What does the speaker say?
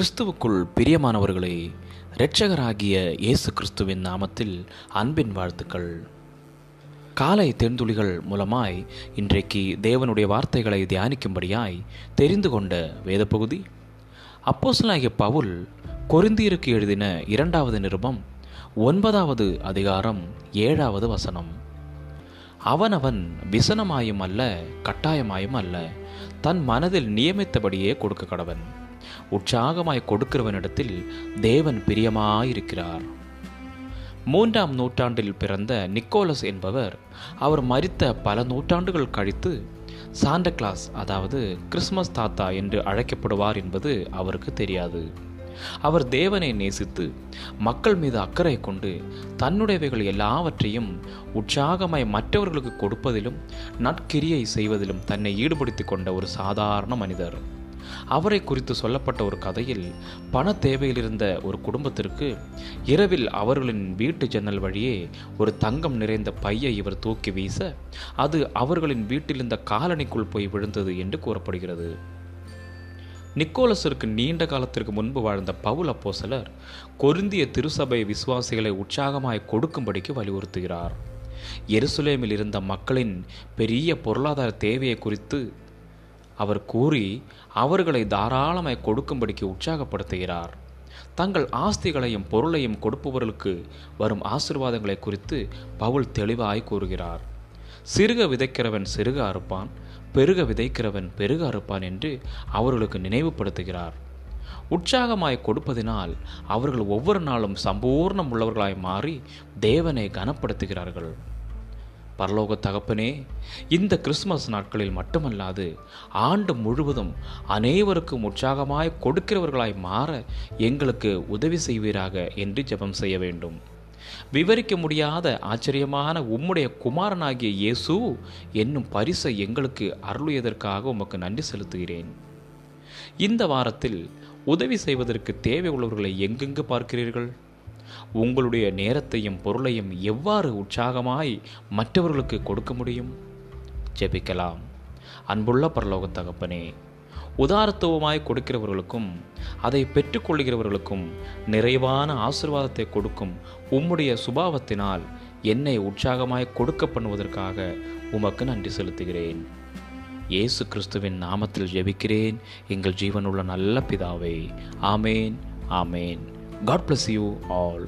கிறிஸ்துவுக்குள் பிரியமானவர்களே இரட்சகராகிய இயேசு கிறிஸ்துவின் நாமத்தில் அன்பின் வாழ்த்துக்கள். காலை தென்துளிகள் மூலமாய் இன்றைக்கு தேவனுடைய வார்த்தைகளை தியானிக்கும்படியாய் தெரிந்து கொண்ட வேத பகுதி அப்போசலாகிய பவுல் கொரிந்தியருக்கு எழுதின இரண்டாவது நிருபம் ஒன்பதாவது அதிகாரம் ஏழாவது வசனம். அவனவன் விசனமாயும் அல்ல கட்டாயமாயும் அல்ல தன் மனதில் நியமித்தபடியே கொடுக்க கடவன் உற்சாகமாய் கொடுக்கிறவனிடத்தில் தேவன் பிரியமாயிருக்கிறார். மூன்றாம் நூற்றாண்டில் பிறந்த நிக்கோலஸ் என்பவர் அவர் மரித்த பல நூற்றாண்டுகள் கழித்து சாண்ட கிளாஸ் அதாவது கிறிஸ்மஸ் தாத்தா என்று அழைக்கப்படுவார் என்பது அவருக்கு தெரியாது. அவர் தேவனை நேசித்து மக்கள் மீது அக்கறை கொண்டு தன்னுடையவைகள் எல்லாவற்றையும் உற்சாகமாய் மற்றவர்களுக்கு கொடுப்பதிலும் நற்கிரியை செய்வதிலும் தன்னை ஈடுபடுத்திக் கொண்ட ஒரு சாதாரண மனிதர். அவரை குறித்து சொல்லப்பட்ட ஒரு கதையில் பண தேவையில் இருந்த ஒரு குடும்பத்திற்கு இரவில் அவர்களின் வீட்டு ஜன்னல் வழியே ஒரு தங்கம் நிறைந்த பையை இவர் தூக்கி வீச அது அவர்களின் வீட்டில் இருந்த காலனிக்குள் போய் விழுந்தது என்று கூறப்படுகிறது. நிக்கோலஸிற்கு நீண்ட காலத்திற்கு முன்பு வாழ்ந்த பவுல் அப்போசலர் கொருந்திய திருசபை விசுவாசிகளை உற்சாகமாய் கொடுக்கும்படிக்கு வலியுறுத்துகிறார். எருசுலேமில் இருந்த மக்களின் பெரிய பொருளாதார தேவையை குறித்து அவர் கூறி அவர்களை தாராளமாய் கொடுக்கும்படிக்கு உற்சாகப்படுத்துகிறார். தங்கள் ஆஸ்திகளையும் பொருளையும் கொடுப்பவர்களுக்கு வரும் ஆசிர்வாதங்களை குறித்து பவுல் தெளிவாய் கூறுகிறார். சிறுக விதைக்கிறவன் சிறுக அறுப்பான் பெருக விதைக்கிறவன் பெருக அறுப்பான் என்று அவர்களுக்கு நினைவுபடுத்துகிறார். உற்சாகமாய் கொடுப்பதினால் அவர்கள் ஒவ்வொரு நாளும் சம்பூர்ணம் உள்ளவர்களாய் மாறி தேவனை கனப்படுத்துகிறார்கள். பரலோக தகப்பனே இந்த கிறிஸ்துமஸ் நாட்களில் மட்டுமல்லாது ஆண்டு முழுவதும் அனைவருக்கும் உற்சாகமாய் கொடுக்கிறவர்களாய் மாற எங்களுக்கு உதவி செய்வீராக என்று ஜெபம் செய்ய வேண்டும். விவரிக்க முடியாத ஆச்சரியமான உம்முடைய குமாரனாகிய இயேசு என்னும் பரிசை எங்களுக்கு அருளியதற்காக உமக்கு நன்றி செலுத்துகிறேன். இந்த வாரத்தில் உதவி செய்வதற்கு தேவை உள்ளவர்களை எங்கெங்கு பார்க்கிறீர்கள்? உங்களுடைய நேரத்தையும் பொருளையும் எவ்வாறு உற்சாகமாய் மற்றவர்களுக்கு கொடுக்க முடியும்? ஜெபிக்கலாம். அன்புள்ள பரலோக தகப்பனே உதாரத்துவமாய் கொடுக்கிறவர்களுக்கும் அதை பெற்றுக்கொள்கிறவர்களுக்கும் நிறைவான ஆசிர்வாதத்தை கொடுக்கும் உம்முடைய சுபாவத்தினால் என்னை உற்சாகமாய் கொடுக்க பண்ணுவதற்காக உமக்கு நன்றி செலுத்துகிறேன். இயேசு கிறிஸ்துவின் நாமத்தில் ஜெபிக்கிறேன். எங்கள் ஜீவனுள்ள நல்ல பிதாவே ஆமேன் ஆமேன். God bless you all.